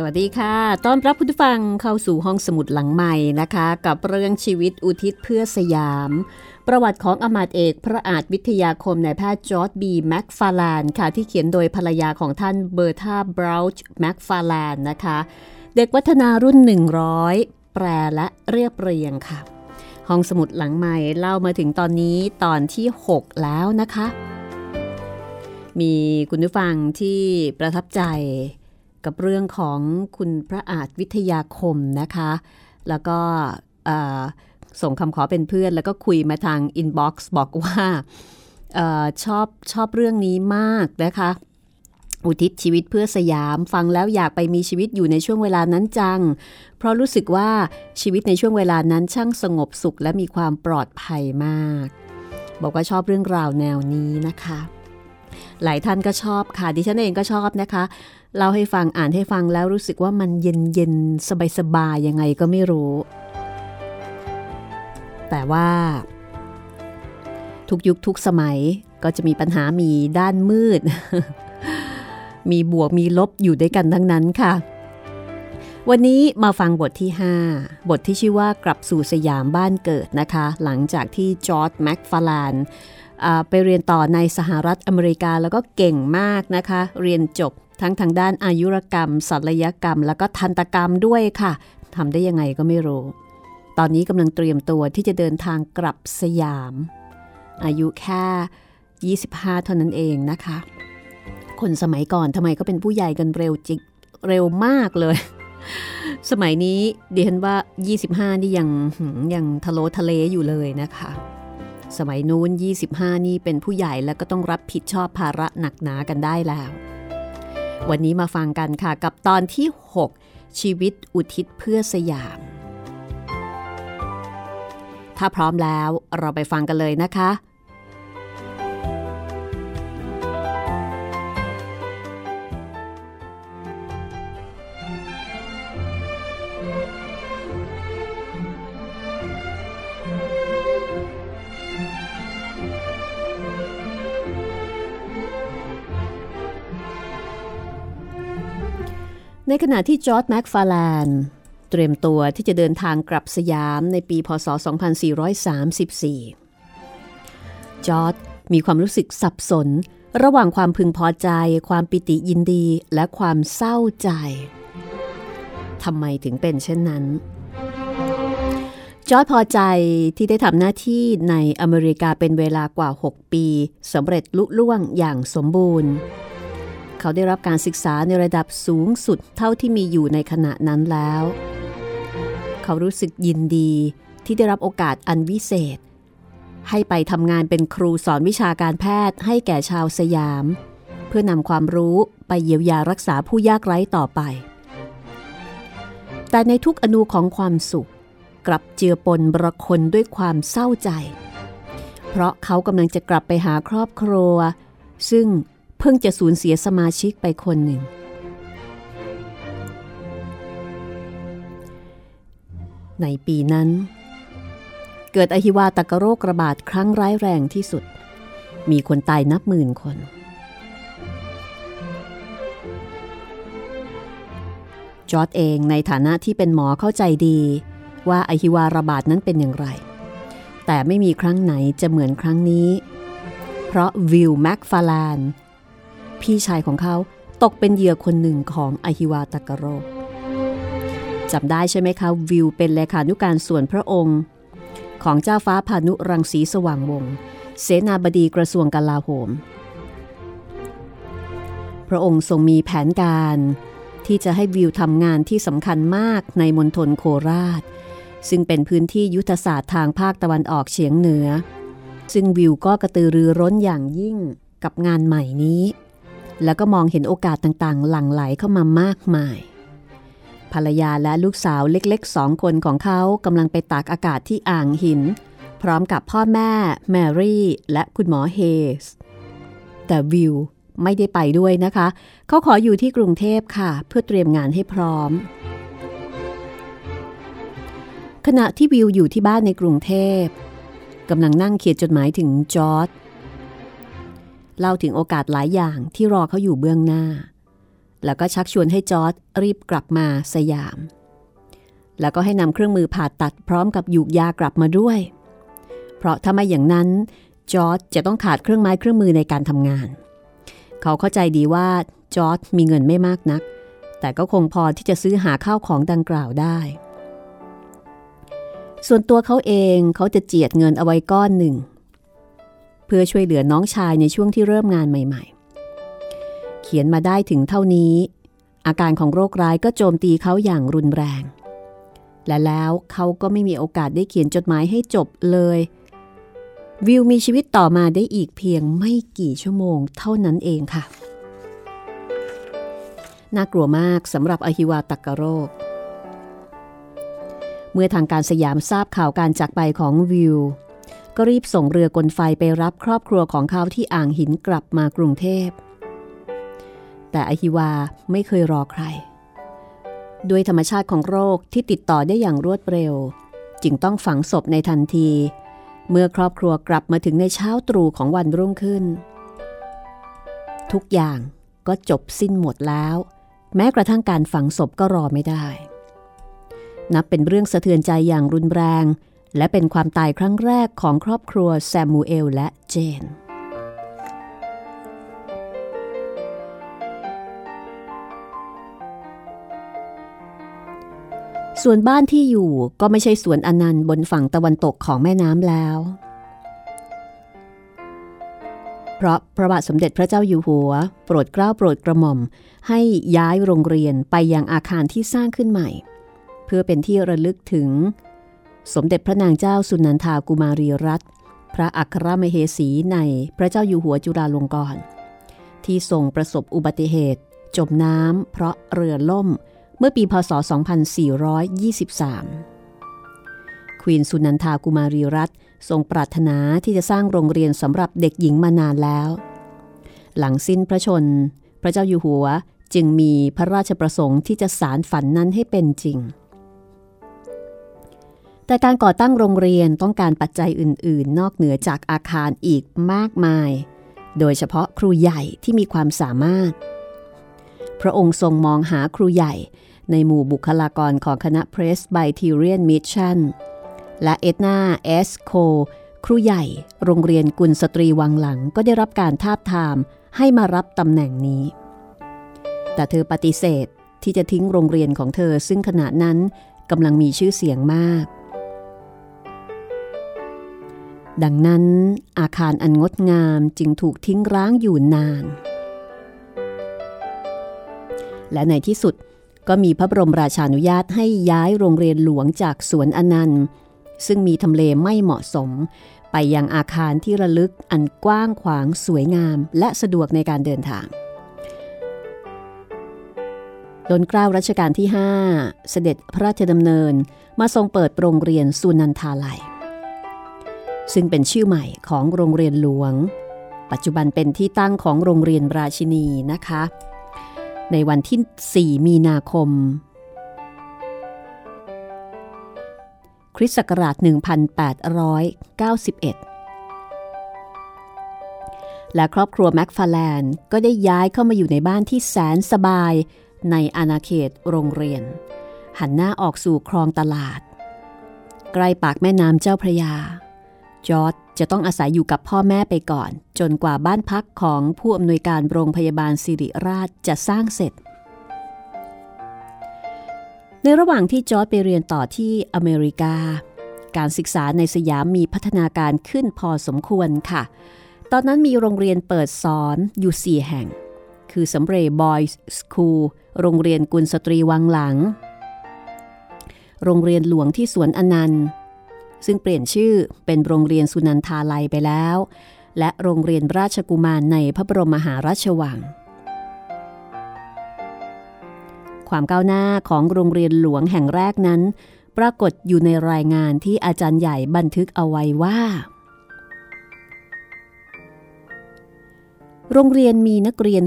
สวัสดีค่ะ ต้อนรับผู้ฟังเข้าสู่ห้องสมุดหลังไมค์นะคะ กับเรื่องชีวิตอุทิศเพื่อสยาม ประวัติของอำมาตย์เอกพระอาจวิทยาคมนายแพทย์จอร์จบีแมคฟาร์แลนด์ค่ะ ที่เขียนโดยภรรยาของท่านเบอร์ธาเบลาท์แมคฟาร์แลนด์นะคะ เด็กวัฒนารุ่น 100 แปลและเรียบเรียงค่ะ ห้องสมุดหลังไมค์เล่ามาถึงตอนนี้ตอนที่ 6 แล้วนะคะ มีคุณผู้ฟังที่ประทับใจ กับเรื่องของคุณพระอาจวิทยาคมนะคะ แล้วก็ส่งคำขอเป็นเพื่อน แล้วก็คุยมาทาง inbox บอกว่าออชอบชอบเรื่องนี้มากนะคะ อุทิศชีวิตเพื่อสยามฟังแล้วอยากไปมีชีวิตอยู่ในช่วงเวลานั้นจัง เพราะรู้สึกว่าชีวิตในช่วงเวลานั้นช่างสงบสุขและมีความปลอดภัยมาก บอกว่าชอบเรื่องราวแนวนี้นะคะ หลายท่านก็ชอบค่ะดิฉันเองก็ชอบนะคะ เล่าให้ฟังอ่านให้ฟังแล้วรู้สึกว่ามันเย็นเย็นสบายสบายยังไงก็ไม่รู้ แต่ว่า ทุกยุคทุกสมัยก็จะมีปัญหามีด้านมืด มีบวกมีลบอยู่ด้วยกันทั้งนั้นค่ะ วันนี้มาฟังบทที่ 5 บทที่ชื่อว่ากลับสู่สยามบ้านเกิดนะคะ หลังจากที่จอร์ดแม็กฟาลานไปเรียนต่อในสหรัฐอเมริกาแล้วก็เก่งมากนะคะ เรียนจบ ทั้งทางด้านอายุรกรรม ศัลยกรรม แล้วก็ทันตกรรมด้วยค่ะทำได้ยังไงก็ไม่รู้ ตอนนี้กำลังเตรียมตัวที่จะเดินทางกลับสยาม อายุแค่ 25 เท่านั้นเองนะคะ คนสมัยก่อนทำไมก็เป็นผู้ใหญ่กันเร็วจิกเร็วมากเลย สมัยนี้ดิฉันว่า 25 นี่ยังยังทะโลทะเลอยู่เลยนะคะสมัยนู้น 25 นี่เป็นผู้ใหญ่แล้วก็ต้องรับผิดชอบภาระหนักหนากันได้แล้ว วันนี้มาฟังกันค่ะกับตอนที่ 6 ชีวิตอุทิศเพื่อสยาม ถ้าพร้อมแล้วเราไปฟังกันเลยนะคะ ในขณะที่จอร์จแมคฟาร์แลนด์เตรียมตัวที่จะเดินทางกลับสยามในปีพศ 2434 จอร์จมีความรู้สึกสับสน ระหว่างความพึงพอใจ ความปิติยินดีและความเศร้าใจทำไมถึงเป็นเช่นนั้น จอร์จพอใจที่ได้ทำหน้าที่ในอเมริกาเป็นเวลากว่า 6 ปีสำเร็จลุล่วงอย่างสมบูรณ์ เขาได้รับการศึกษาในระดับสูงสุดเท่าที่มีอยู่ในขณะนั้นแล้ว เขารู้สึกยินดีที่ได้รับโอกาสอันวิเศษ ให้ไปทำงานเป็นครูสอนวิชาการแพทย์ให้แก่ชาวสยาม เพื่อนำความรู้ไปเยียวยารักษาผู้ยากไร้ต่อไป แต่ในทุกอนูของความสุข กลับเจือปนบรคนด้วยความเศร้าใจ เพราะเขากำลังจะกลับไปหาครอบครัว ซึ่ง เพิ่งจะสูญเสียสมาชิกไปคนหนึ่ง ในปีนั้น เกิดอหิวาตกโรคระบาดครั้งร้ายแรงที่สุด มีคนตายนับหมื่นคน จอร์ดเองในฐานะที่เป็นหมอเข้าใจดีว่าอหิวาระบาดนั้นเป็นอย่างไร แต่ไม่มีครั้งไหนจะเหมือนครั้งนี้ เพราะวิลแม็กฟาลาน พี่ชายของเขาตกเป็นเหยื่อคนหนึ่งของอหิวาตกโรคจำได้ใช่ไหมคะวิวเป็นเลขานุการส่วนพระองค์ ของเจ้าฟ้าพานุรังสีสว่างวงศ์เสนาบดีกระทรวงกลาโหม พระองค์ทรงมีแผนการที่จะให้วิวทำงานที่สำคัญมากในมณฑลโคราช ซึ่งเป็นพื้นที่ยุทธศาสตร์ทางภาคตะวันออกเฉียงเหนือ ซึ่งวิวก็กระตือรือร้นอย่างยิ่งกับงานใหม่นี้ แล้วก็มองเห็นโอกาสต่างๆ หลั่งไหลเข้ามามากมาย ภรรยาและลูกสาวเล็กๆสองคนของเขากำลังไปตากอากาศที่อ่างหิน พร้อมกับพ่อแม่ แมรี่ และคุณหมอเฮส แต่วิวไม่ได้ไปด้วยนะคะ เขาขออยู่ที่กรุงเทพค่ะ เพื่อเตรียมงานให้พร้อม ขณะที่วิวอยู่ที่บ้านในกรุงเทพกำลังนั่งเขียนจดหมายถึงจอร์ด เล่าถึงโอกาสหลายอย่างที่รอเขาอยู่เบื้องหน้า แล้วก็ชักชวนให้จอร์ดรีบกลับมาสยาม แล้วก็ให้นำเครื่องมือผ่าตัดพร้อมกับยูกยากลับมาด้วย เพราะถ้าไม่อย่างนั้นจอร์ดจะต้องขาดเครื่องไม้เครื่องมือในการทำงาน เขาเข้าใจดีว่าจอร์ดมีเงินไม่มากนัก แต่ก็คงพอที่จะซื้อหาข้าวของดังกล่าวได้ ส่วนตัวเขาเองเขาจะเจียดเงินเอาไว้ก้อนหนึ่ง เพื่อช่วยเหลือน้องชายในช่วงที่เริ่มงานใหม่ๆ เขียนมาได้ถึงเท่านี้ อาการของโรคร้ายก็โจมตีเขาอย่างรุนแรง และแล้วเขาก็ไม่มีโอกาสได้เขียนจดหมายให้จบเลย วิวมีชีวิตต่อมาได้อีกเพียงไม่กี่ชั่วโมงเท่านั้นเองค่ะ น่ากลัวมากสำหรับอหิวาตักโรค เมื่อทางการสยามทราบข่าวการจากไปของวิว ก็รีบส่งเรือกลไฟไปรับครอบครัวของเขาที่อ่างหินกลับมากรุงเทพ แต่อหิวาไม่เคยรอใคร ด้วยธรรมชาติของโรคที่ติดต่อได้อย่างรวดเร็ว จึงต้องฝังศพในทันที เมื่อครอบครัวกลับมาถึงในเช้าตรู่ของวันรุ่งขึ้น ทุกอย่างก็จบสิ้นหมดแล้ว แม้กระทั่งการฝังศพก็รอไม่ได้ นับเป็นเรื่องสะเทือนใจอย่างรุนแรง และเป็นความตายครั้งแรกของครอบครัวแซมูเอลและเจน ส่วนบ้านที่อยู่ก็ไม่ใช่สวนอนันต์บนฝั่งตะวันตกของแม่น้ำแล้ว เพราะพระบาทสมเด็จพระเจ้าอยู่หัว โปรดเกล้าโปรดกระหม่อม ให้ย้ายโรงเรียนไปยังอาคารที่สร้างขึ้นใหม่ เพื่อเป็นที่ระลึกถึง สมเด็จพระนางเจ้าสุนันทากุมารีรัตน์พระอัครมเหสีในพระเจ้าอยู่หัวจุฬาลงกรณ์ที่ทรงประสบอุบัติเหตุ จมน้ำเพราะเรือล่มเมื่อปีพศ 2423 ควีนสุนันทากุมารีรัตน์ทรงปรารถนาที่จะสร้างโรงเรียนสำหรับเด็กหญิงมานานแล้ว หลังสิ้นพระชน พระเจ้าอยู่หัวจึงมีพระราชประสงค์ที่จะสารฝันนั้นให้เป็นจริง แต่การก่อตั้งโรงเรียนต้องการปัจจัยอื่น ๆ นอกเหนือจากอาคารอีกมากมาย โดยเฉพาะครูใหญ่ที่มีความสามารถ พระองค์ทรงมองหาครูใหญ่ในหมู่บุคลากรของคณะเพรสไบทีเรียนมิชชั่นและเอ็ดนาเอสโคลครูใหญ่ โรงเรียนกุลสตรีวังหลังก็ได้รับการทาบทามให้มารับตำแหน่งนี้ แต่เธอปฏิเสธที่จะทิ้งโรงเรียนของเธอซึ่งขณะนั้นกำลังมีชื่อเสียงมาก ดังนั้นอาคารอันงดงามจึงถูกทิ้งร้างอยู่นาน และในที่สุดก็มีพระบรมราชานุญาตให้ย้ายโรงเรียนหลวงจากสวนอนันต์ซึ่งมีทำเลไม่เหมาะสม ไปยังอาคารที่ระลึกอันกว้างขวางสวยงามและสะดวกในการเดินทางล้นเกล้ารัชกาลที่ 5 เสด็จพระราชดำเนินมาทรงเปิดโรงเรียนสุนันทาลัย ซึ่งเป็นชื่อใหม่ของโรงเรียนหลวง ปัจจุบันเป็นที่ตั้งของโรงเรียนราชินีนะคะ ในวันที่ 4 มีนาคม คริสต์ศักราช 1891 และครอบครัวแม็กฟาแลนด์ก็ได้ย้ายเข้ามาอยู่ในบ้านที่แสนสบายในอาณาเขตโรงเรียน หันหน้าออกสู่คลองตลาด ใกล้ปากแม่น้ำเจ้าพระยา จอร์ดจะต้องอาศัยอยู่กับพ่อแม่ไปก่อน จนกว่าบ้านพักของผู้อำนวยการโรงพยาบาลสิริราชจะสร้างเสร็จ ในระหว่างที่จอร์ดไปเรียนต่อที่อเมริกา การศึกษาในสยามมีพัฒนาการขึ้นพอสมควรค่ะ ตอนนั้นมีโรงเรียนเปิดสอนอยู่ 4 แห่ง คือสำเร็จบอยส์สคูลโรงเรียนกุลสตรีวังหลัง โรงเรียนหลวงที่สวนอนันต์ ซึ่งเปลี่ยนชื่อเป็นโรงเรียนสุนันทาลัยไปแล้ว และโรงเรียนราชกุมารในพระบรมมหาราชวัง ความก้าวหน้าของโรงเรียนหลวงแห่งแรกนั้น ปรากฏอยู่ในรายงานที่อาจารย์ใหญ่บันทึกเอาไว้ว่า โรงเรียนมีนักเรียน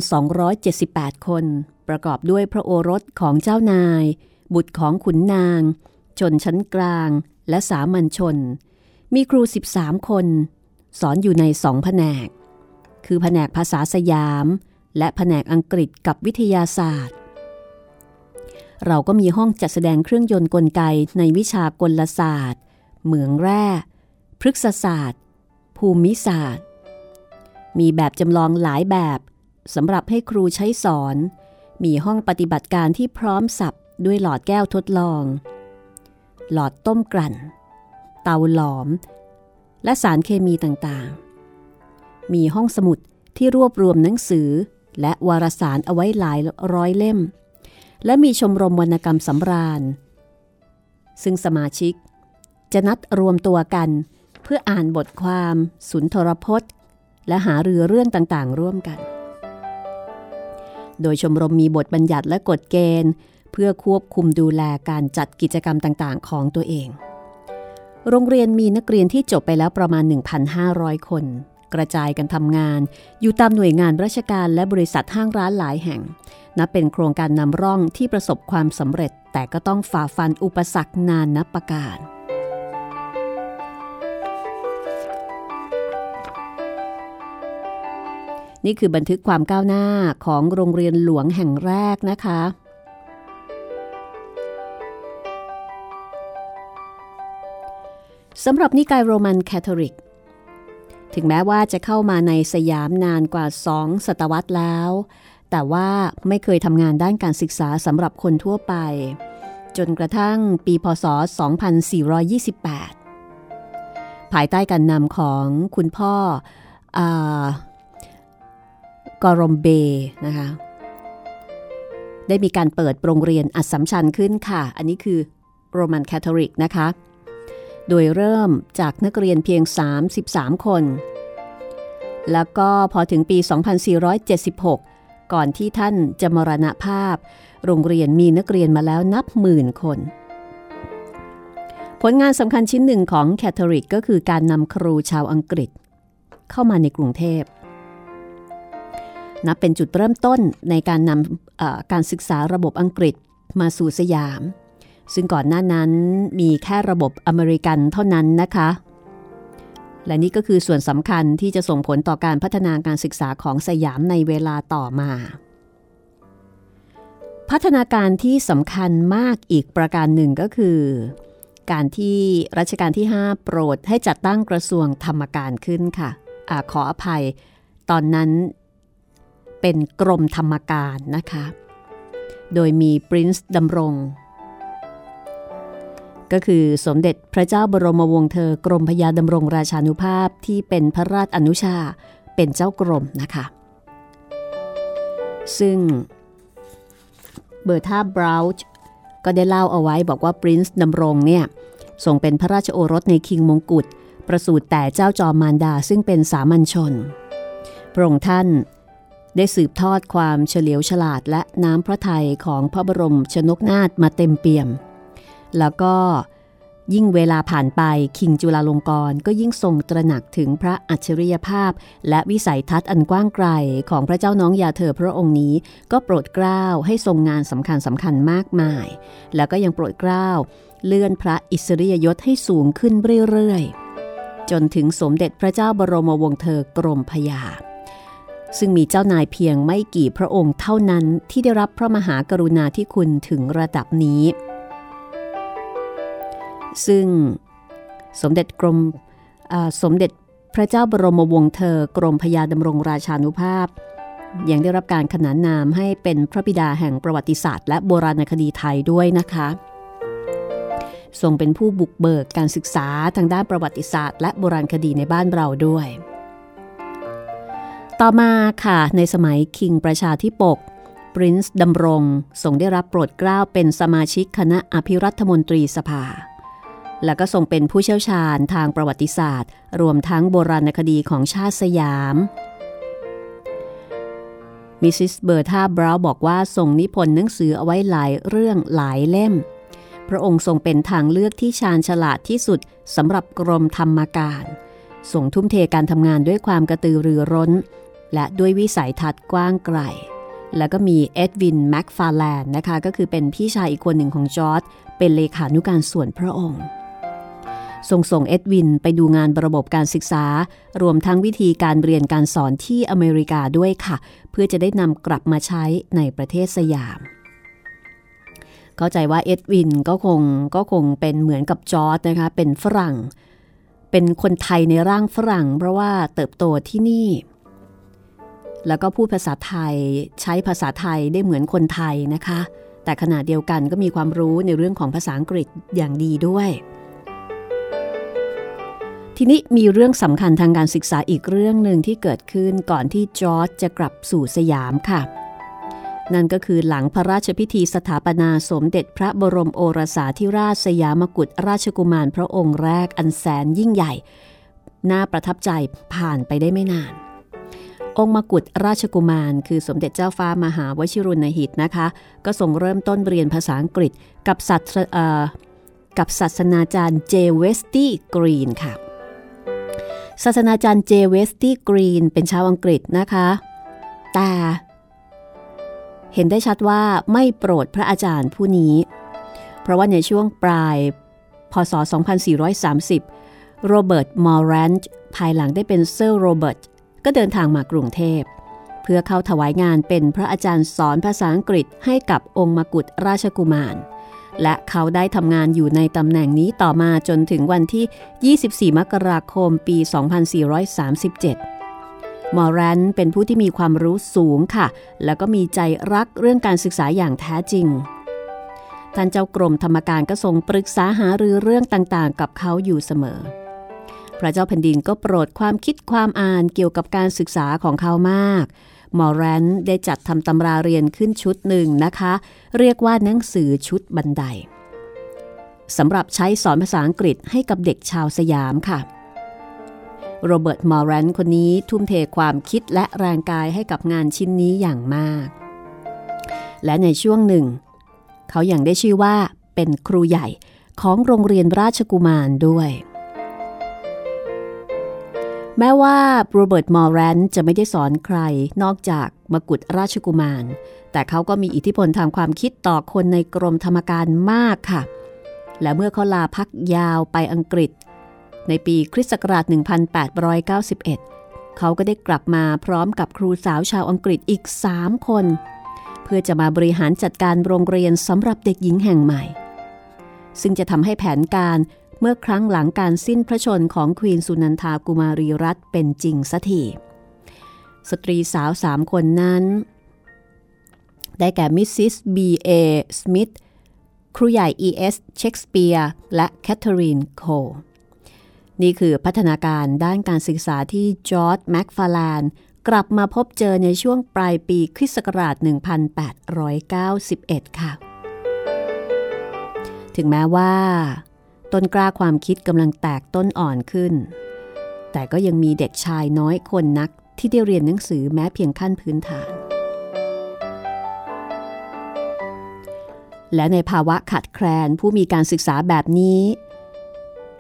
278 คน ประกอบด้วยพระโอรสของเจ้านาย บุตรของขุนนางชนชั้นกลาง และสามัญชน มีครู 13 คน สอนอยู่ในสองแผนก คือแผนกภาษาสยาม และแผนกอังกฤษกับวิทยาศาสตร์ เราก็มีห้องจัดแสดงเครื่องยนต์กลไกในวิชากลศาสตร์ เหมืองแร่ พฤกษศาสตร์ ภูมิศาสตร์ มีแบบจำลองหลายแบบสำหรับให้ครูใช้สอน มีห้องปฏิบัติการที่พร้อมสับด้วยหลอดแก้วทดลอง หลอดต้มกลั่น เตาหลอม และสารเคมีต่างๆ มีห้องสมุดที่รวบรวมหนังสือและวารสารเอาไว้หลายร้อยเล่ม และมีชมรมวรรณกรรมสำราญ ซึ่งสมาชิก จะนัดรวมตัวกัน เพื่ออ่านบทความ สุนทรพจน์ และหาเรือเรื่องต่างๆ ร่วมกัน โดยชมรมมีบทบัญญัติและกฎเกณฑ์ เพื่อควบคุมดูแลการจัดกิจกรรมต่างๆ ของตัวเอง โรงเรียนมีนักเรียนที่จบไปแล้วประมาณ 1,500 คน กระจายกันทำงาน อยู่ตามหน่วยงานราชการและบริษัทห้างร้านหลายแห่ง นับเป็นโครงการนำร่องที่ประสบความสำเร็จ แต่ก็ต้องฝ่าฟันอุปสรรคนานนับประการนี่คือบันทึกความก้าวหน้าของโรงเรียนหลวงแห่งแรกนะคะ สำหรับนิกายโรมันแคทอลิก ถึงแม้ว่าจะเข้ามาในสยามนานกว่าสองศตวรรษแล้ว แต่ว่าไม่เคยทำงานด้านการศึกษาสำหรับคนทั่วไป จนกระทั่งปีพศ 2428 ภายใต้การนำของคุณพ่อกอรมเบนะคะได้มีการเปิดโรงเรียนอัศมชัญขึ้นค่ะ อันนี้คือโรมันแคทอลิกนะคะ โดยเริ่มจากนักเรียนเพียง 33 คน แล้วก็พอถึงปี 2476 ก่อนที่ท่านจะมรณภาพ โรงเรียนมีนักเรียนมาแล้วนับหมื่นคน ผลงานสำคัญชิ้นหนึ่งของแคทอริกก็คือการนำครูชาวอังกฤษ เข้ามาในกรุงเทพนับเป็นจุดเริ่มต้นในการนำการศึกษาระบบอังกฤษมาสู่สยาม ซึ่งก่อนหน้านั้นมีแค่ระบบอเมริกันเท่านั้นนะคะ และนี่ก็คือส่วนสำคัญที่จะส่งผลต่อการพัฒนาการศึกษาของสยามในเวลาต่อมา พัฒนาการที่สำคัญมากอีกประการหนึ่งก็คือ การที่รัชกาลที่ 5 โปรดให้จัดตั้งกระทรวงธรรมการขึ้นค่ะอะขออภัย ตอนนั้นเป็นกรมธรรมการนะคะ โดยมีปรินซ์ดำรง ก็คือสมเด็จพระเจ้าบรมวงศ์เธอกรมพยาดำรงราชานุภาพที่เป็นพระราชอนุชาเป็นเจ้ากรมนะคะ ซึ่งเบอร์ธาบราวช์ก็ได้เล่าเอาไว้บอกว่าปรินซ์ดำรงเนี่ยทรงเป็นพระราชโอรสในคิงมงกุฎประสูติแต่เจ้าจอมมารดาซึ่งเป็นสามัญชน พระองค์ท่านได้สืบทอดความเฉลียวฉลาดและน้ำพระทัยของพระบรมชนกนาถมาเต็มเปี่ยม แล้วก็ยิ่งเวลาผ่านไปคิงจุลาลงกรก็ยิ่งทรงตระหนักถึงพระอัจฉริยภาพ และวิสัยทัศน์อันกว้างไกลของพระเจ้าน้องยาเธอพระองค์นี้ ก็โปรดเกล้าให้ทรงงานสำคัญสำคัญมากมาย แล้วก็ยังโปรดเกล้าเลื่อนพระอิสริยยศให้สูงขึ้นเรื่อยๆ จนถึงสมเด็จพระเจ้าบรมวงศ์เธอกรมพยา ซึ่งมีเจ้านายเพียงไม่กี่พระองค์เท่านั้นที่ได้รับพระมหากรุณาธิคุณถึงระดับนี้ ซึ่งสมเด็จกรมสมเด็จพระเจ้าบรมวงศ์เธอกรมพยาดำรงราชานุภาพยังได้รับการขนานนามให้เป็นพระบิดาแห่งประวัติศาสตร์ และโบราณคดีไทยด้วยนะคะ ทรงเป็นผู้บุกเบิกการศึกษาทางด้านประวัติศาสตร์ และโบราณคดีในบ้านเราด้วย ต่อมาค่ะ ในสมัยคิงประชาธิปกปรินซ์ดำรงทรงได้รับโปรดเกล้าเป็นสมาชิกคณะอภิรัฐมนตรีสภา และก็ทรงเป็นผู้เชี่ยวชาญทางประวัติศาสตร์ รวมทั้งโบราณคดีของชาติสยาม มิสซิสเบอร์ธาบราวบอกว่าทรงนิพนธ์หนังสือเอาไว้หลายเรื่องหลายเล่ม พระองค์ทรงเป็นทางเลือกที่ชาญฉลาดที่สุดสำหรับกรมธรรมการทรงทุ่มเทการทำงานด้วยความกระตือรือร้น และด้วยวิสัยทัศน์กว้างไกล แล้วก็มีเอ็ดวินแม็กฟาแลนนะคะ ก็คือเป็นพี่ชายอีกคนหนึ่งของจอร์ดเป็นเลขานุการส่วนพระองค์ ทรงส่งเอ็ดวินไปดูงานระบบการศึกษา รวมทั้งวิธีการเรียนการสอนที่อเมริกาด้วยค่ะ เพื่อจะได้นำกลับมาใช้ในประเทศสยาม เข้าใจว่าเอ็ดวินก็คงก็คงเป็นเหมือนกับจอร์ดนะคะ เป็นฝรั่ง เป็นคนไทยในร่างฝรั่ง เพราะว่าเติบโตที่นี่ แล้วก็พูดภาษาไทยใช้ภาษาไทยได้เหมือนคนไทยนะคะ แต่ขณะเดียวกันก็มีความรู้ในเรื่องของภาษาอังกฤษอย่างดีด้วย ทีนี้มีเรื่องสำคัญทางการศึกษาอีกเรื่องหนึ่งที่เกิดขึ้นก่อนที่จอร์จจะกลับสู่สยามค่ะ นั่นก็คือหลังพระราชพิธีสถาปนาสมเด็จพระบรมโอรสาธิราชสยามกุฎราชกุมารพระองค์แรกอันแสนยิ่งใหญ่ น่าประทับใจผ่านไปได้ไม่นาน องค์มกุฎราชกุมาร คือสมเด็จเจ้าฟ้ามหาวชิรุณหิศนะคะ ก็ทรงเริ่มต้นเรียนภาษาอังกฤษกับศาสกับศาสนาจารย์เจเวสตี้กรีนค่ะ ศาสนาจารย์เจเวสตี้กรีนเป็นชาวอังกฤษนะคะ แต่เห็นได้ชัดว่าไม่โปรดพระอาจารย์ผู้นี้ เพราะว่าในช่วงปลาย พศ 2430 โรเบิร์ต มอร์แรนต์ภายหลังได้เป็นเซอร์โรเบิร์ต ก็เดินทางมากรุงเทพ เพื่อเข้าถวายงานเป็นพระอาจารย์สอนภาษาอังกฤษให้กับองค์มกุฎราชกุมาร และเขาได้ทำงานอยู่ในตำแหน่งนี้ต่อมาจนถึงวันที่ 24 มกราคมปี 2437 มอร์แรนเป็นผู้ที่มีความรู้สูงค่ะ แล้วก็มีใจรักเรื่องการศึกษาอย่างแท้จริง ท่านเจ้ากรมธรรมการก็ทรงปรึกษาหารือเรื่องต่างๆ กับเขาอยู่เสมอ พระเจ้าแผ่นดินก็โปรดความคิดความอ่านเกี่ยวกับการศึกษาของเขามาก มอร์แรนได้จัดทำตำราเรียนขึ้นชุดหนึ่งนะคะ เรียกว่าหนังสือชุดบันไดสำหรับใช้สอนภาษาอังกฤษให้กับเด็กชาวสยามค่ะ โรเบิร์ตมอร์แรนคนนี้ทุ่มเทความคิดและแรงกายให้กับงานชิ้นนี้อย่างมาก และในช่วงหนึ่ง เขายังได้ชื่อว่าเป็นครูใหญ่ของโรงเรียนราชกุมารด้วย แม้ว่าโรเบิร์ตมอร์แรนจะไม่ได้สอนใครนอกจากมกุฎราชกุมาร แต่เขาก็มีอิทธิพลทางความคิดต่อคนในกรมธรรมการมากค่ะ และเมื่อเขาลาพักยาวไปอังกฤษ ในปีคริสต์ศักราช 1891 เขาก็ได้กลับมาพร้อมกับครูสาวชาวอังกฤษอีก 3 คน เพื่อจะมาบริหารจัดการโรงเรียนสำหรับเด็กหญิงแห่งใหม่ ซึ่งจะทำให้แผนการ เมื่อครั้งหลังการสิ้นพระชนของควีนสุนันทากุมารีรัตเป็นจริงสัทีสตรีสาวสามคนนั้น ได้แก่ Mrs. บีเอสมิธครูใหญ่ E.S. เชคสเปียร์และแคทเธอรีนโคนี่คือพัฒนาการด้านการศึกษาที่จอร์จแม็กฟาแลนกลับมาพบเจอในช่วงปลายปีคริสต์ศักราช 1891 ค่ะ ถึงแม้ว่า ต้นกล้าความคิดกำลังแตกต้นอ่อนขึ้น แต่ก็ยังมีเด็กชายน้อยคนนักที่ได้เรียนหนังสือแม้เพียงขั้นพื้นฐาน และในภาวะขาดแคลนผู้มีการศึกษาแบบนี้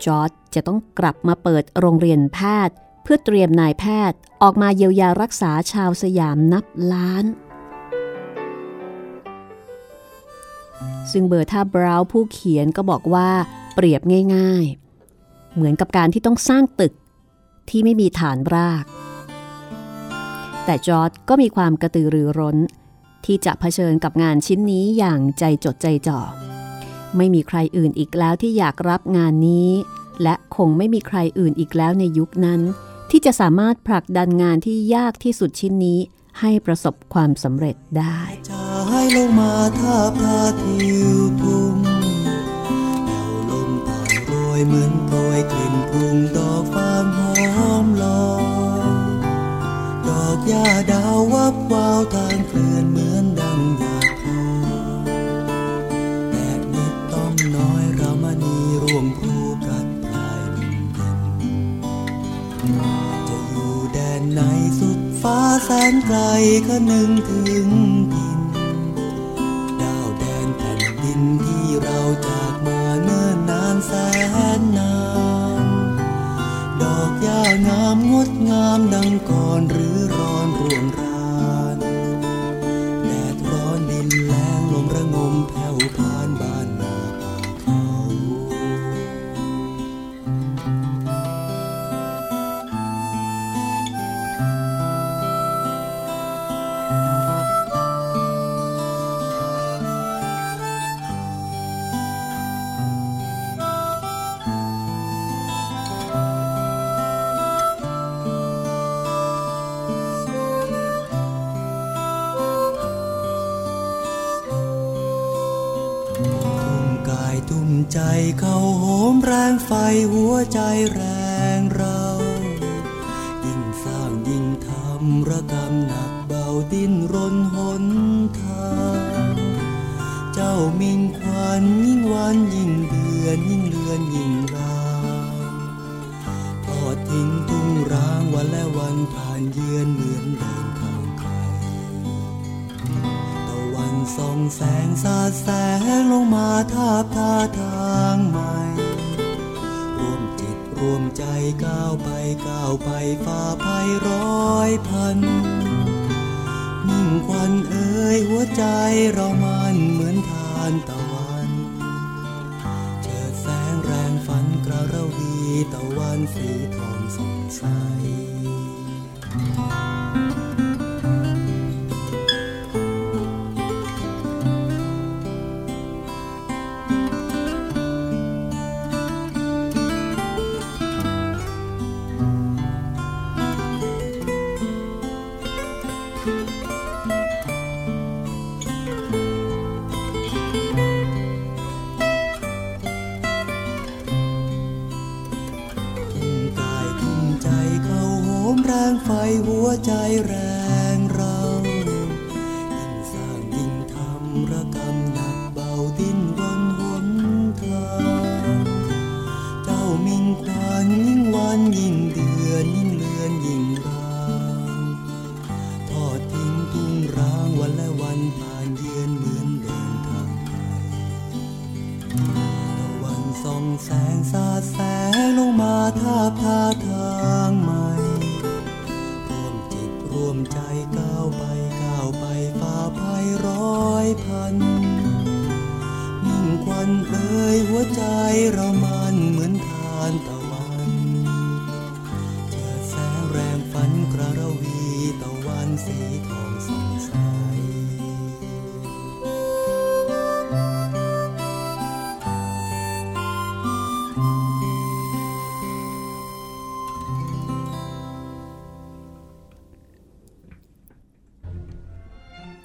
จอร์จจะต้องกลับมาเปิดโรงเรียนแพทย์ เพื่อเตรียมนายแพทย์ออกมาเยียวยารักษาชาวสยามนับล้านซึ่งเบอร์ท่าบราวน์ผู้เขียนก็บอกว่า เปรียบง่าย ๆ เหมือนกับการที่ต้องสร้างตึกที่ไม่มีฐานราก แต่จอร์ดก็มีความกระตือรือร้น ที่จะเผชิญกับงานชิ้นนี้อย่างใจจดใจจ่อ ไม่มีใครอื่นอีกแล้วที่อยากรับงานนี้ และคงไม่มีใครอื่นอีกแล้วในยุคนั้น ที่จะสามารถผลักดันงานที่ยากที่สุดชิ้นนี้ให้ประสบความสำเร็จได้านโรยเหมือนโปรยกลิ่นพุ่งดอกฟาหอมลอยดอกหญ้าดาววับวาวทางเคลื่อนเหมือนดังหยาดพลอยแดดนิดต้อมน้อยรามณีร่วงพลูกัดปลายเย็นจะอยู่แดนไหนสุดฟ้าแสนไกลก็นึงถึงดินดาวแดนแผ่นดินที่เราจา แสนนาน ดอกหญ้างามงดงามดังก่อนหรือ ใจเขาโหมแรงไฟหัวใจแรงเรา ยิ่งสร้างยิ่งทำระกำหนักเบาดิ้นรนหนทางเจ้ามิ่งควันยิ่งวันยิ่งเดือนยิ่งเลือนยิ่งรางทอดทิ้งทุ่งร้างวันและวันผ่านเยือนเหมือนเดิ ส่องแสงสาดแสงลงมาทาบทาทางใหม่รวมจิตรวมใจก้าวไปก้าวไปฝ่าภัยร้อยพันนิ่งควันเอ่ยหัวใจเรามันเหมือนทานตะวันเจิดแสงแรงฝันกระระวีตะวันสีทองสดใส ใจแรง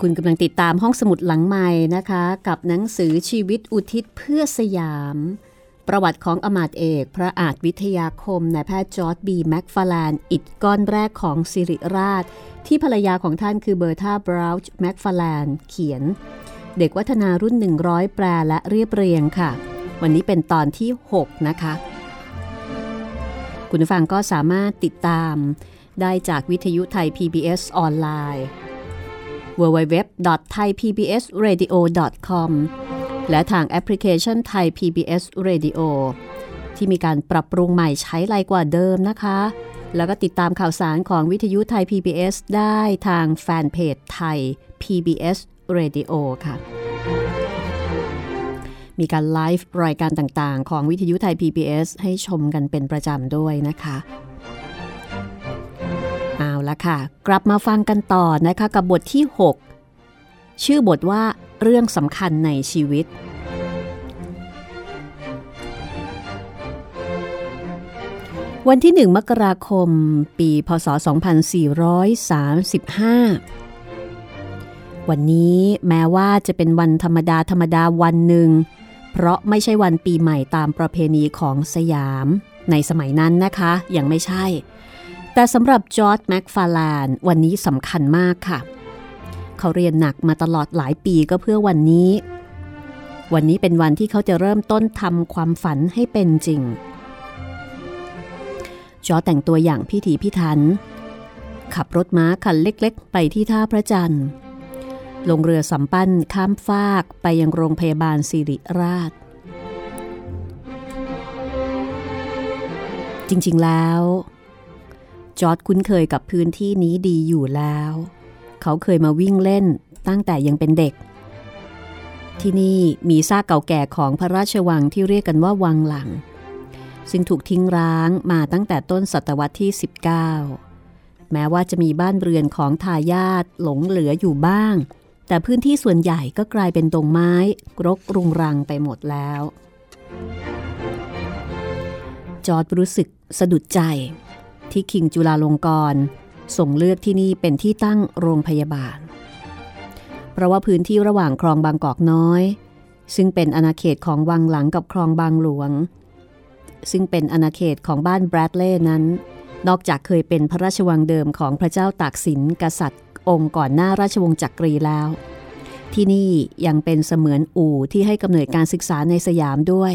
คุณกำลังติดตามห้องสมุดหลังใหม่นะคะ กับหนังสือชีวิตอุทิศเพื่อสยาม ประวัติของอำมาตย์เอก พระอาจวิทยาคมนายแพทย์จอร์จบีแม็กฟาแลนอิฐก้อนแรกของศิริราช ที่ภรรยาของท่านคือเบอร์ธาบราวช์แม็กฟาแลนเขียน เด็กวัฒนารุ่น 100 แปลและเรียบเรียงค่ะ วันนี้เป็นตอนที่ 6 นะคะ คุณผู้ฟังก็สามารถติดตามได้จากวิทยุไทย PBS ออนไลน์ www.thaipbsradio.com และทางแอปพลิเคชันไทย PBS Radio ที่มีการปรับปรุงใหม่ใช้ไลกว่าเดิมนะคะ แล้วก็ติดตามข่าวสารของวิทยุไทย PBS ได้ทางแฟนเพจไทย PBS Radio ค่ะ มีการไลฟ์รายการต่างๆ ของวิทยุไทย PBS ให้ชมกันเป็นประจำด้วยนะคะ ละค่ะ กลับมาฟังกันต่อนะคะกับบทที่ 6 ชื่อบทว่าเรื่องสำคัญในชีวิต วันที่1มกราคม ปีพศ 2435 วันนี้แม้ว่าจะเป็นวันธรรมดาธรรมดาวันหนึ่ง เพราะไม่ใช่วันปีใหม่ตามประเพณีของสยาม ในสมัยนั้นนะคะ ยังไม่ใช่ แต่สำหรับจอร์ดแม็กฟาแลนวันนี้สำคัญมากค่ะ เขาเรียนหนักมาตลอดหลายปีก็เพื่อวันนี้ วันนี้เป็นวันที่เขาจะเริ่มต้นทำความฝันให้เป็นจริง จอร์จแต่งตัวอย่างพิถีพิถัน ขับรถม้าคันเล็กๆ ไปที่ท่าพระจันทร์ ลงเรือสำปั้นข้ามฟากไปยังโรงพยาบาลสิริราชจริงๆ แล้ว จอร์ดคุ้นเคยกับพื้นที่นี้ดีอยู่แล้ว เขาเคยมาวิ่งเล่นตั้งแต่ยังเป็นเด็ก ที่นี่มีซากเก่าแก่ของพระราชวังที่เรียกกันว่าวังหลัง ซึ่งถูกทิ้งร้างมาตั้งแต่ต้นศตวรรษที่ 19 แม้ว่าจะมีบ้านเรือนของทายาทหลงเหลืออยู่บ้าง แต่พื้นที่ส่วนใหญ่ก็กลายเป็นตรงไม้รกรุงรังไปหมดแล้ว จอร์ดรู้สึกสะดุดใจ ที่คิงจุลาลงกรณ์ส่งเลือกที่นี่เป็นที่ตั้งโรงพยาบาล เพราะว่าพื้นที่ระหว่างคลองบางกอกน้อย ซึ่งเป็นอาณาเขตของวังหลังกับคลองบางหลวง ซึ่งเป็นอาณาเขตของบ้านแบรดเล่นั้น นอกจากเคยเป็นพระราชวังเดิมของพระเจ้าตากสินกษัตริย์ องค์ก่อนหน้าราชวงศ์จักรีแล้ว ที่นี่ยังเป็นเสมือนอู่ที่ให้กำเนิดการศึกษาในสยามด้วย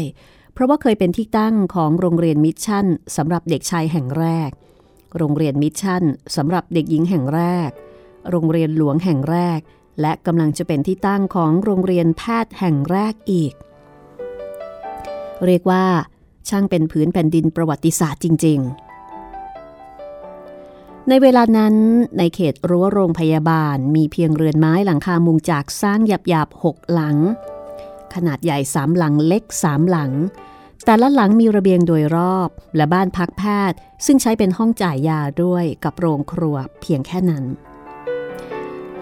เพราะว่าเคยเป็นที่ตั้งของโรงเรียนมิชชั่นสำหรับเด็กชายแห่งแรก โรงเรียนมิชชั่นสำหรับเด็กหญิงแห่งแรก โรงเรียนหลวงแห่งแรก และกำลังจะเป็นที่ตั้งของโรงเรียนแพทย์แห่งแรกอีก เรียกว่า ช่างเป็นผืนแผ่นดินประวัติศาสตร์จริง ๆ ในเวลานั้นในเขตรั้วโรงพยาบาลมีเพียงเรือนไม้หลังคามุงจากสร้างหยาบๆหกหลัง ขนาดใหญ่สามหลังเล็กสามหลัง แต่ละหลังมีระเบียงโดยรอบและบ้านพักแพทย์ ซึ่งใช้เป็นห้องจ่ายยาด้วยกับโรงครัวเพียงแค่นั้น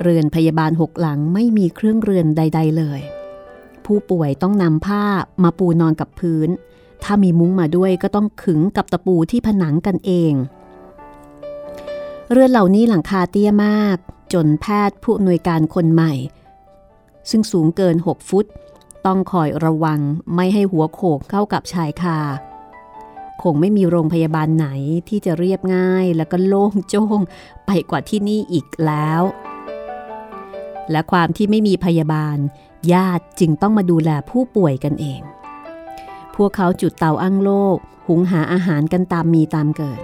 เรือนพยาบาลหกหลังไม่มีเครื่องเรือนใด ๆ เลย ผู้ป่วยต้องนำผ้ามาปูนอนกับพื้น ถ้ามีมุ้งมาด้วยก็ต้องขึงกับตะปูที่ผนังกันเอง เรือนเหล่านี้หลังคาเตี้ยมาก จนแพทย์ผู้อำนวยการคนใหม่ซึ่งสูงเกิน 6 ฟุต ต้องคอยระวังไม่ให้หัวโขกเข้ากับชายคา คงไม่มีโรงพยาบาลไหนที่จะเรียบง่ายแล้วก็โล่งโจ้งไปกว่าที่นี่อีกแล้ว และความที่ไม่มีพยาบาล ญาติจึงต้องมาดูแลผู้ป่วยกันเอง พวกเขาจุดเตาอั้งโลก หุงหาอาหารกันตามมีตามเกิด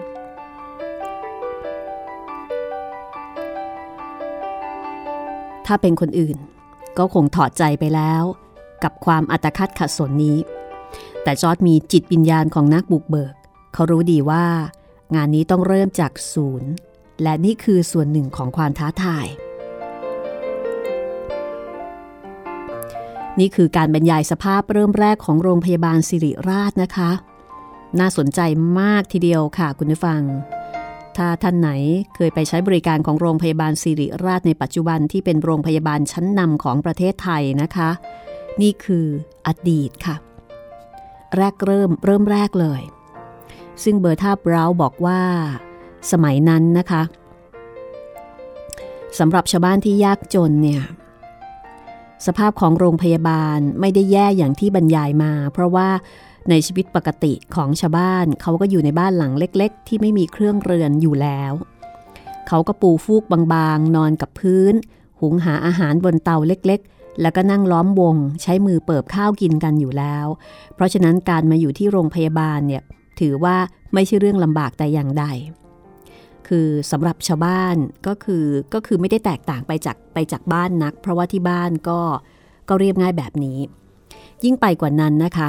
ถ้าเป็นคนอื่น ก็คงถอดใจไปแล้ว กับความอัตคัดขัดสนนี้ แต่จอร์ดมีจิตวิญญาณของนักบุกเบิก เขารู้ดีว่า งานนี้ต้องเริ่มจากศูนย์ และนี่คือส่วนหนึ่งของความท้าทาย นี่คือการบรรยายสภาพเริ่มแรกของโรงพยาบาลสิริราชนะคะ น่าสนใจมากทีเดียวค่ะคุณผู้ฟังถ้าท่านไหนเคยไปใช้บริการของโรงพยาบาลสิริราชในปัจจุบันที่เป็นโรงพยาบาลชั้นนำของประเทศไทยนะคะ นี่คืออดีตค่ะ แรกเริ่มเริ่มแรกเลย ซึ่งเบอร์ท่าบราวบอกว่า สมัยนั้นนะคะสำหรับชาวบ้านที่ยากจนเนี่ย สภาพของโรงพยาบาลไม่ได้แย่อย่างที่บรรยายมา เพราะว่าในชีวิตปกติของชาวบ้าน เขาก็อยู่ในบ้านหลังเล็ก ๆ ที่ไม่มีเครื่องเรือนอยู่แล้ว เขาก็ปูฟูกบางๆ นอนกับพื้น หุงหาอาหารบนเตาเล็กๆ แล้วก็นั่งล้อมวงใช้มือเปิบข้าวกินกันอยู่แล้ว เพราะฉะนั้นการมาอยู่ที่โรงพยาบาลเนี่ยถือว่าไม่ใช่เรื่องลำบากแต่อย่างใด คือสำหรับชาวบ้านก็คือก็คือไม่ได้แตกต่างไปจากไปจากบ้านนัก เพราะว่าที่บ้านก็ก็เรียบง่ายแบบนี้ ยิ่งไปกว่านั้นนะคะ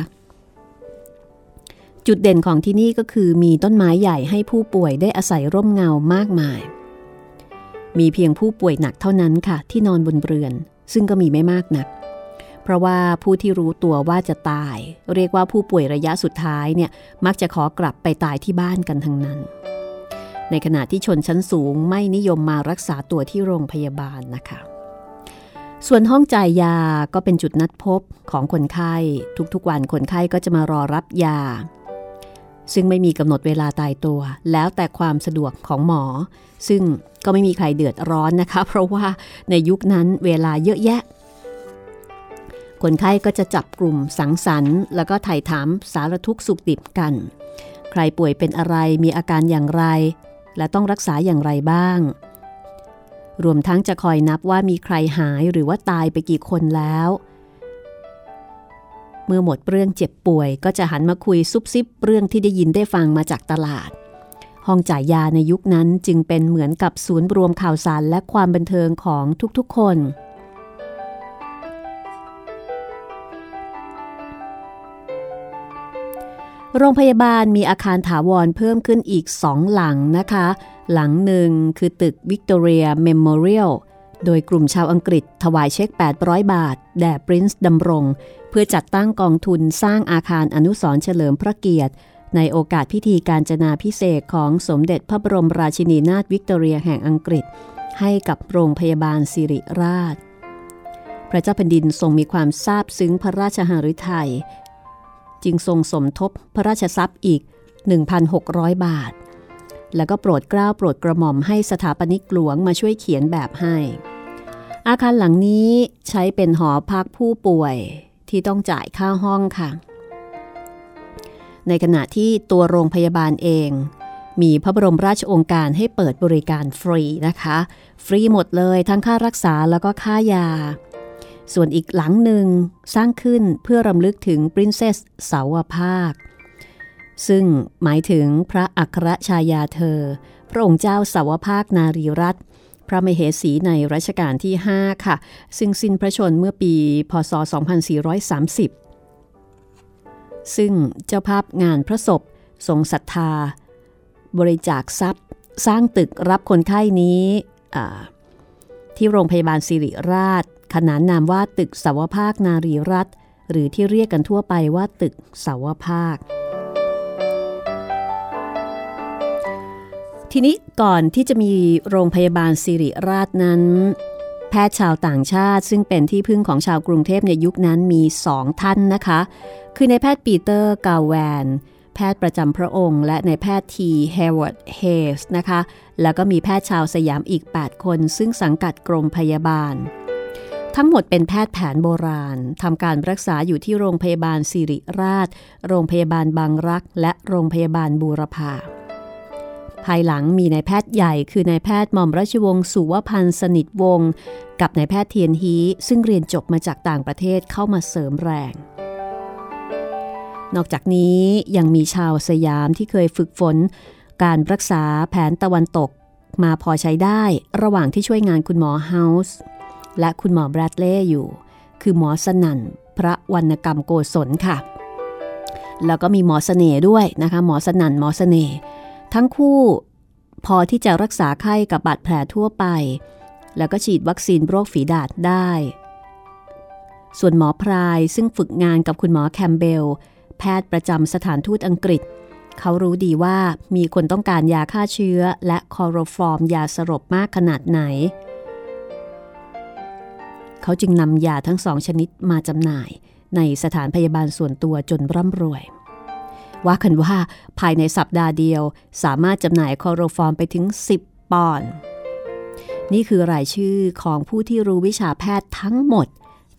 จุดเด่นของที่นี่ก็คือมีต้นไม้ใหญ่ให้ผู้ป่วยได้อาศัยร่มเงามากมาย มีเพียงผู้ป่วยหนักเท่านั้นค่ะที่นอนบนเรือน ซึ่งก็มีไม่มากนัก เพราะว่าผู้ที่รู้ตัวว่าจะตาย เรียกว่าผู้ป่วยระยะสุดท้ายเนี่ยมักจะขอกลับไปตายที่บ้านกันทั้งนั้น ในขณะที่ชนชั้นสูงไม่นิยมมารักษาตัวที่โรงพยาบาลนะคะ ส่วนห้องจ่ายยาก็เป็นจุดนัดพบของคนไข้ ทุกๆวันคนไข้ก็จะมารอรับยา ซึ่งไม่มีกำหนดเวลาตายตัว แล้วแต่ความสะดวกของหมอ ซึ่งก็ไม่มีใครเดือดร้อนนะคะ เพราะว่าในยุคนั้นเวลาเยอะแยะ คนไข้ก็จะจับกลุ่มสังสรรค์ แล้วก็ถ่ายถามสารทุกข์สุขดิบกัน ใครป่วยเป็นอะไรมีอาการอย่างไร และต้องรักษาอย่างไรบ้าง รวมทั้งจะคอยนับว่ามีใครหายหรือว่าตายไปกี่คนแล้ว เมื่อหมดเรื่องเจ็บป่วย ก็จะหันมาคุยซุบซิบเรื่องที่ได้ยินได้ฟังมาจากตลาด ห้องจ่ายยาในยุคนั้นจึงเป็นเหมือนกับศูนย์รวมข่าวสารและความบันเทิงของทุกๆ คนโรงพยาบาลมีอาคารถาวรเพิ่มขึ้นอีกสองหลังนะคะ หลังหนึ่งคือตึก Victoria Memorial โดยกลุ่มชาวอังกฤษถวายเช็ค 800 บาท แด่ Prince ดำรง เพื่อจัดตั้งกองทุนสร้างอาคารอนุสรณ์เฉลิมพระเกียรติ ในโอกาสพิธีกาญจนาภิเษกของสมเด็จพระบรมราชินีนาถวิกตอเรียแห่งอังกฤษ ให้กับโรงพยาบาลศิริราช พระเจ้าแผ่นดินทรงมีความซาบซึ้งพระราชหฤทัยจึงทรงสมทบพระราชทรัพย์อีก 1,600 บาท แล้วก็โปรดเกล้าโปรดกระหม่อมให้สถาปนิกหลวงมาช่วยเขียนแบบให้ อาคารหลังนี้ใช้เป็นหอพักผู้ป่วยที่ต้องจ่ายค่าห้องค่ะ ในขณะที่ตัวโรงพยาบาลเอง มีพระบรมราชโองการให้เปิดบริการฟรีนะคะ ฟรีหมดเลยทั้งค่ารักษาแล้วก็ค่ายา ส่วนอีกหลังหนึ่งสร้างขึ้นเพื่อรำลึกถึงปรินเซสสาวภาค ซึ่งหมายถึงพระอัครชายาเธอ พระองค์เจ้าสาวภาคนารีรัตน์พระมเหสีในรัชกาลที่ 5 ค่ะ ซึ่งสิ้นพระชนเมื่อปี พศ 2430 ซึ่งเจ้าภาพงานพระศพ ทรงศรัทธา บริจาคทรัพย์ สร้างตึกรับคนไข้นี้ที่โรงพยาบาลสิริราช ขนานนามว่าตึกเสาวภาคย์นารีรัตน์หรือที่เรียกกันทั่วไปว่าตึกเสาวภาคย์ ทีนี้ก่อนที่จะมีโรงพยาบาลศิริราชนั้น แพทย์ชาวต่างชาติซึ่งเป็นที่พึ่งของชาวกรุงเทพในยุคนั้นมีสองท่านนะคะ คือนายแพทย์ปีเตอร์กาแวน แพทย์ประจำพระองค์ และนายแพทย์ทีเฮเวิร์ดเฮสนะคะ แล้วก็มีแพทย์ชาวสยามอีก 8 คน ซึ่งสังกัดกรมพยาบาล ทั้งหมดเป็นแพทย์แผนโบราณทำการรักษาอยู่ที่โรงพยาบาลสิริราช โรงพยาบาลบางรัก และโรงพยาบาลบูรพา ภายหลังมีนายแพทย์ใหญ่คือนายแพทย์หม่อมราชวงศ์สุวพันธ์สนิทวงศ์กับนายแพทย์เทียนฮีซึ่งเรียนจบมาจากต่างประเทศเข้ามาเสริมแรง นอกจากนี้ยังมีชาวสยามที่เคยฝึกฝน การรักษาแผนตะวันตกมาพอใช้ได้ระหว่างที่ช่วยงานคุณหมอเฮาส์และคุณหมอแบรดเลย์อยู่ คือหมอสนั่นพระวรรณกรรมโกศลค่ะ แล้วก็มีหมอเสน่ห์ด้วยนะคะ หมอสนั่นหมอเสน่ห์ ทั้งคู่พอที่จะรักษาไข้กับบาดแผลทั่วไป แล้วก็ฉีดวัคซีนโรคฝีดาษได้ ส่วนหมอพรายซึ่งฝึกงานกับคุณหมอแคมเบล แพทย์ประจำสถานทูตอังกฤษ เขารู้ดีว่ามีคนต้องการยาฆ่าเชื้อ และคอโรฟอร์มยาสลบมากขนาดไหน เขาจึงนำยาทั้งสองชนิดมาจำหน่ายในสถานพยาบาลส่วนตัวจนร่ำรวย ว่ากันว่าภายในสัปดาห์เดียว สามารถจำหน่ายคอโรฟอร์มไปถึง 10 ปอนด์นี่คือรายชื่อของผู้ที่รู้วิชาแพทย์ทั้งหมด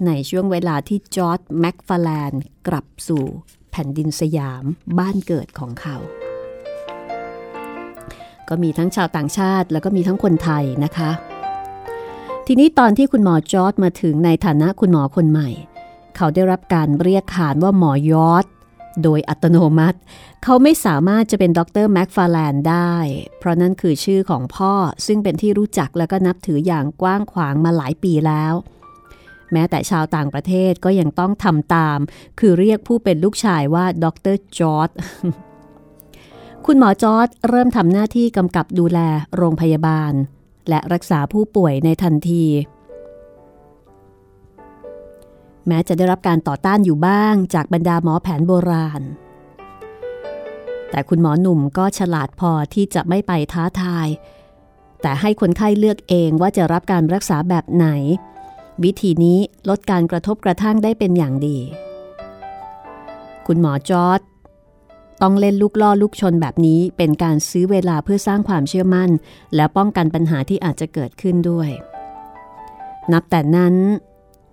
ในช่วงเวลาที่จอร์จแม็กฟาแลนกลับสู่แผ่นดินสยามบ้านเกิดของเขา ก็มีทั้งชาวต่างชาติแล้วก็มีทั้งคนไทยนะคะ ทีนี้ตอนที่คุณหมอจอร์จมาถึงในฐานะคุณหมอคนใหม่ เขาได้รับการเรียกขานว่าหมอยอร์ด โดยอัตโนมัติ เขาไม่สามารถจะเป็นด็อกเตอร์แม็กฟาแลนได้ เพราะนั่นคือชื่อของพ่อซึ่งเป็นที่รู้จักและก็นับถืออย่างกว้างขวางมาหลายปีแล้ว แม้แต่ชาวต่างประเทศก็ยังต้องทำตาม คือเรียกผู้เป็นลูกชายว่าด็อกเตอร์จอร์จคุณหมอจอร์จเริ่มทำหน้าที่กำกับดูแลโรงพยาบาล และรักษาผู้ป่วยในทันที แม้จะได้รับการต่อต้านอยู่บ้างจากบรรดาหมอแผนโบราณ แต่คุณหมอหนุ่มก็ฉลาดพอที่จะไม่ไปท้าทาย แต่ให้คนไข้เลือกเองว่าจะรับการรักษาแบบไหน วิธีนี้ลดการกระทบกระทั่งได้เป็นอย่างดี คุณหมอจอร์ดต้องเล่นลูกล่อลูกชนแบบนี้เป็นการซื้อเวลาเพื่อสร้างความเชื่อมั่น และป้องกันปัญหาที่อาจจะเกิดขึ้นด้วย นับแต่นั้น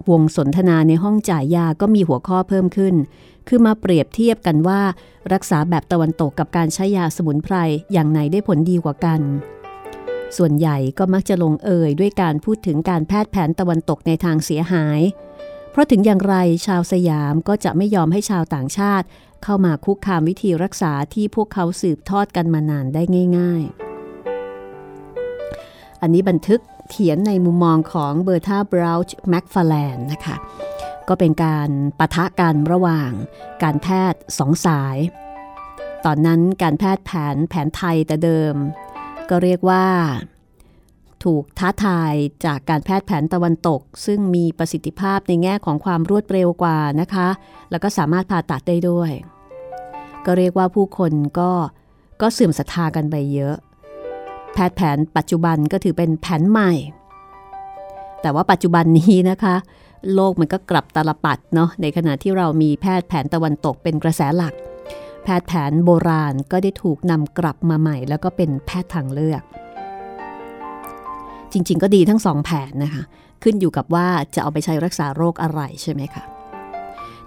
วงสนทนาในห้องจ่ายยาก็มีหัวข้อเพิ่มขึ้น คือมาเปรียบเทียบกันว่า รักษาแบบตะวันตกกับการใช้ยาสมุนไพรอย่างไหนได้ผลดีกว่ากัน ส่วนใหญ่ก็มักจะลงเอยด้วยการพูดถึงการแพทย์แผนตะวันตกในทางเสียหาย เพราะถึงอย่างไรชาวสยามก็จะไม่ยอมให้ชาวต่างชาติ เข้ามาคุกคามวิธีรักษาที่พวกเขาสืบทอดกันมานานได้ง่าย ๆ อันนี้บันทึก เขียนในมุมมองของเบอร์ธาบราวช์แม็กฟาแลนนะคะ ก็เป็นการปะทะกันระหว่างการแพทย์สองสาย ตอนนั้นการแพทย์แผนแผนไทยแต่เดิม ก็เรียกว่า ถูกท้าทายจากการแพทย์แผนตะวันตก ซึ่งมีประสิทธิภาพในแง่ของความรวดเร็วกว่านะคะ แล้วก็สามารถผ่าตัดได้ด้วย ก็เรียกว่าผู้คนก็ก็เสื่อมศรัทธากันไปเยอะ แพทย์แผนปัจจุบันก็ถือเป็นแผนใหม่ แต่ว่าปัจจุบันนี้นะคะ โลกมันก็กลับตลปัดเนาะในขณะที่เรามีแพทย์แผนตะวันตกเป็นกระแสหลัก แพทย์แผนโบราณก็ได้ถูกนำกลับมาใหม่ แล้วก็เป็นแพทย์ทางเลือก จริง ๆ ก็ดีทั้งสองแผนนะคะ ขึ้นอยู่กับว่าจะเอาไปใช้รักษาโรคอะไรใช่ไหมคะ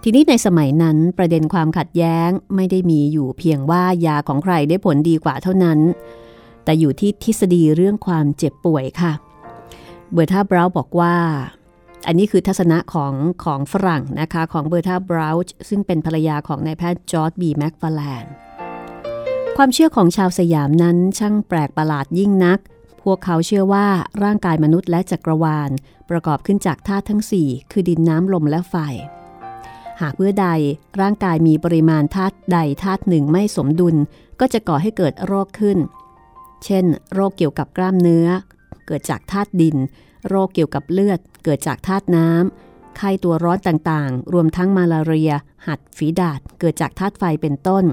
ทีนี้ในสมัยนั้นประเด็นความขัดแย้งไม่ได้มีอยู่เพียงว่ายาของใครได้ผลดีกว่าเท่านั้น แต่อยู่ที่ทฤษฎีเรื่องความเจ็บป่วยค่ะ เบอร์ธาบราวบอกว่า อันนี้คือทัศนะของของฝรั่งนะคะ ของเบอร์ธาบราวซึ่งเป็นภรรยาของนายแพทย์จอร์ดบีแม็กฟาแลนความเชื่อของชาวสยามนั้นช่างแปลกประหลาดยิ่งนัก พวกเขาเชื่อว่าร่างกายมนุษย์และจักรวาล ประกอบขึ้นจากธาตุทั้ง 4 คือดินน้ำลมและไฟ หากเมื่อใดร่างกายมีปริมาณธาตุใดธาตุหนึ่งไม่สมดุล ก็จะก่อให้เกิดโรคขึ้น เช่น โรคเกี่ยวกับกล้ามเนื้อ เกิดจากธาตุดิน โรคเกี่ยวกับเลือด เกิดจากธาตุน้ำไข้ตัวร้อนต่างๆ รวมทั้งมาลาเรีย หัดฝีดาษเกิดจากธาตุไฟเป็นต้น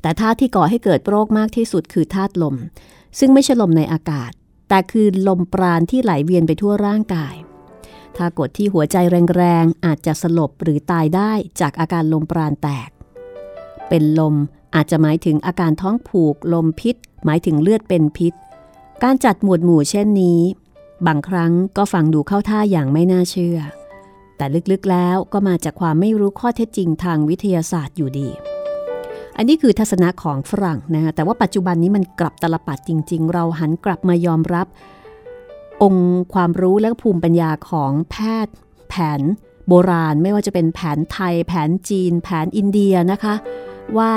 แต่ธาตุที่ก่อให้เกิดโรคมากที่สุดคือธาตุลม ซึ่งไม่ใช่ลมในอากาศ แต่คือลมปราณที่ไหลเวียนไปทั่วร่างกาย ถ้ากดที่หัวใจแรงๆอาจจะสลบหรือตายได้จากอาการลมปราณแตก เป็นลม อาจจะหมายถึงอาการท้องผูก ลมพิษ หมายถึงเลือดเป็นพิษ การจัดหมวดหมู่เช่นนี้ บางครั้งก็ฟังดูเข้าท่าอย่างไม่น่าเชื่อ แต่ลึกๆแล้วก็มาจากความไม่รู้ข้อเท็จจริงทางวิทยาศาสตร์อยู่ดี อันนี้คือทัศนะของฝรั่งนะคะแต่ว่าปัจจุบันนี้มันกลับตลปัดจริง ๆ เราหันกลับมายอมรับ องค์ความรู้และภูมิปัญญาของแพทย์ แผน โบราณ ไม่ว่าจะเป็นแผนไทย แผนจีน แผนอินเดียนะคะ ว่า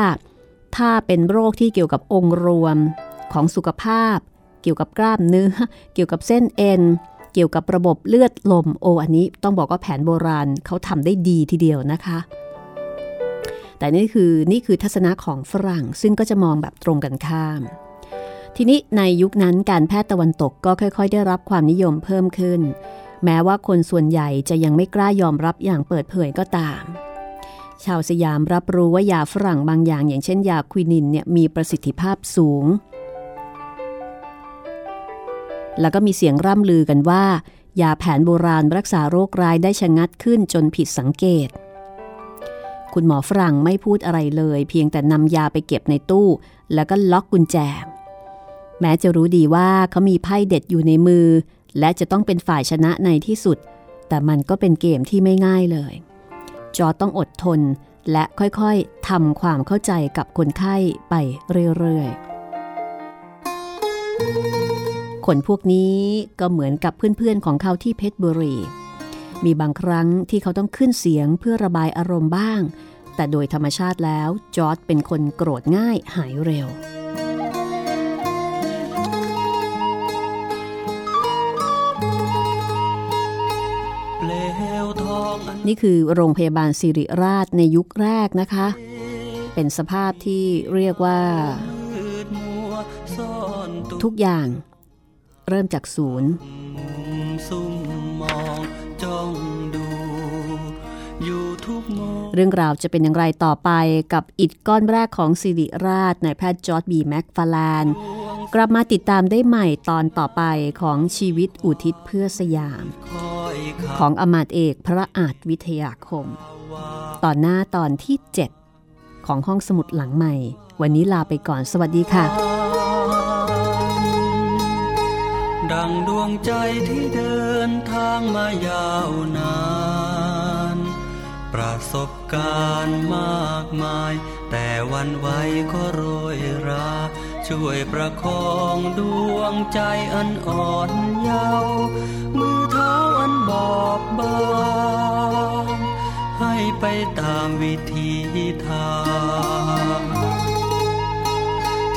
ถ้าเป็นโรคที่เกี่ยวกับองค์รวมของสุขภาพ เกี่ยวกับกล้ามเนื้อ เกี่ยวกับเส้นเอ็น เกี่ยวกับระบบเลือดลมโอ อันนี้ต้องบอกว่าแผนโบราณเขาทำได้ดีทีเดียวนะคะ แต่นี่คือนี่คือทัศนะของฝรั่งซึ่งก็จะมองแบบตรงกันข้าม ทีนี้ในยุคนั้นการแพทย์ตะวันตกก็ค่อยๆ ได้รับความนิยมเพิ่มขึ้น แม้ว่าคนส่วนใหญ่จะยังไม่กล้ายอมรับอย่างเปิดเผยก็ตาม ชาวสยามรับรู้ว่ายาฝรั่งบางอย่าง อย่างเช่นยาควินินเนี่ยมีประสิทธิภาพสูง แล้วก็มีเสียงร่ำลือกันว่า ยาแผนโบราณรักษาโรคร้ายได้ชะงัดขึ้นจนผิดสังเกต คุณหมอฝรั่งไม่พูดอะไรเลย เพียงแต่นำยาไปเก็บในตู้ แล้วก็ล็อกกุญแจ แม้จะรู้ดีว่าเขามีไพ่เด็ดอยู่ในมือ และจะต้องเป็นฝ่ายชนะในที่สุด แต่มันก็เป็นเกมที่ไม่ง่ายเลย จอต้องอดทน และค่อยๆทำความเข้าใจกับคนไข้ไปเรื่อยๆ คนพวกนี้ก็เหมือนกับเพื่อนๆของเขาที่เพชรบุรี มีบางครั้งที่เขาต้องขึ้นเสียงเพื่อระบายอารมณ์บ้าง แต่โดยธรรมชาติแล้วจอร์ดเป็นคนโกรธง่ายหายเร็ว นนี่คือโรงพยาบาลสิริราชในยุคแรกนะคะ เป็นสภาพที่เรียกว่ามืดมัวซ่อนตัวทุกอย่าง เริ่มจากศูนย์ซุ่มมองจ้องดูอยู่ทุกโมง เรื่องราวจะเป็นอย่างไรต่อไปกับอิฐก้อนแรกของสิริราชนายแพทย์จอร์ดบีแม็กฟาแลนกลับมาติดตามได้ใหม่ตอนต่อไปของชีวิตอุทิศเพื่อสยาม ของอมาตเอกพระอาจวิทยาคม ตอนหน้าตอนที่ 7 ของห้องสมุดหลังใหม่ วันนี้ลาไปก่อนสวัสดีค่ะ ดังดวงใจที่เดินทางมายาวนาน ประสบการณ์มากมาย แต่วันไหวก็โรยรา ช่วยประคองดวงใจอันอ่อนเยาว์มือเท้าอันบอบบางให้ไปตามวิธีทาง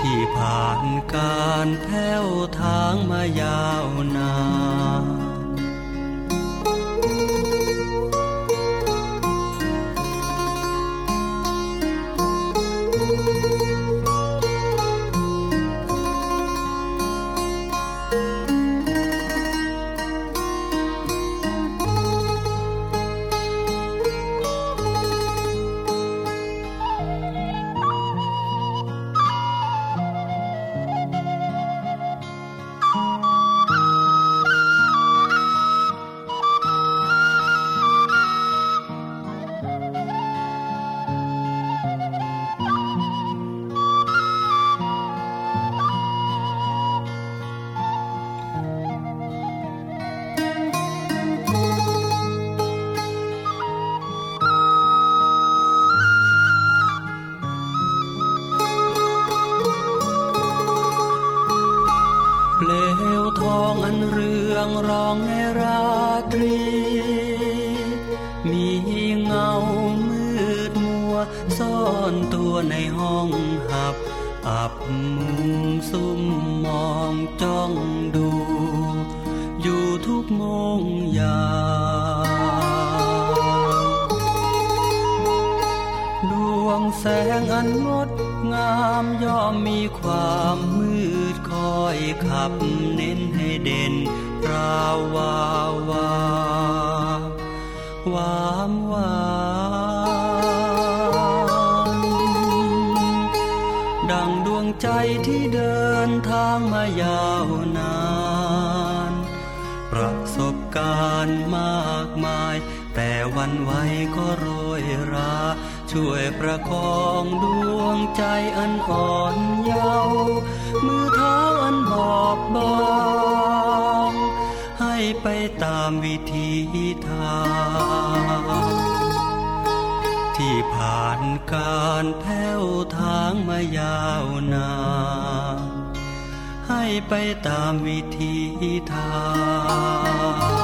ที่ผ่านการแผ้วทางมายาวนาน ความมืดคอยขับเน้นให้เด่นราวาวาวามวามดังดวงใจที่เดินทางมายาวนาน ประสบการณ์มากมาย แต่วันไหวก็รยรา ช่วยประคองดวงใจอันอ่อนเยาว์มือเท้าอันบอบบางให้ไปตามวิธีทาง ที่ผ่านการแผ้วทางมายาวนานให้ไปตามวิธีทาง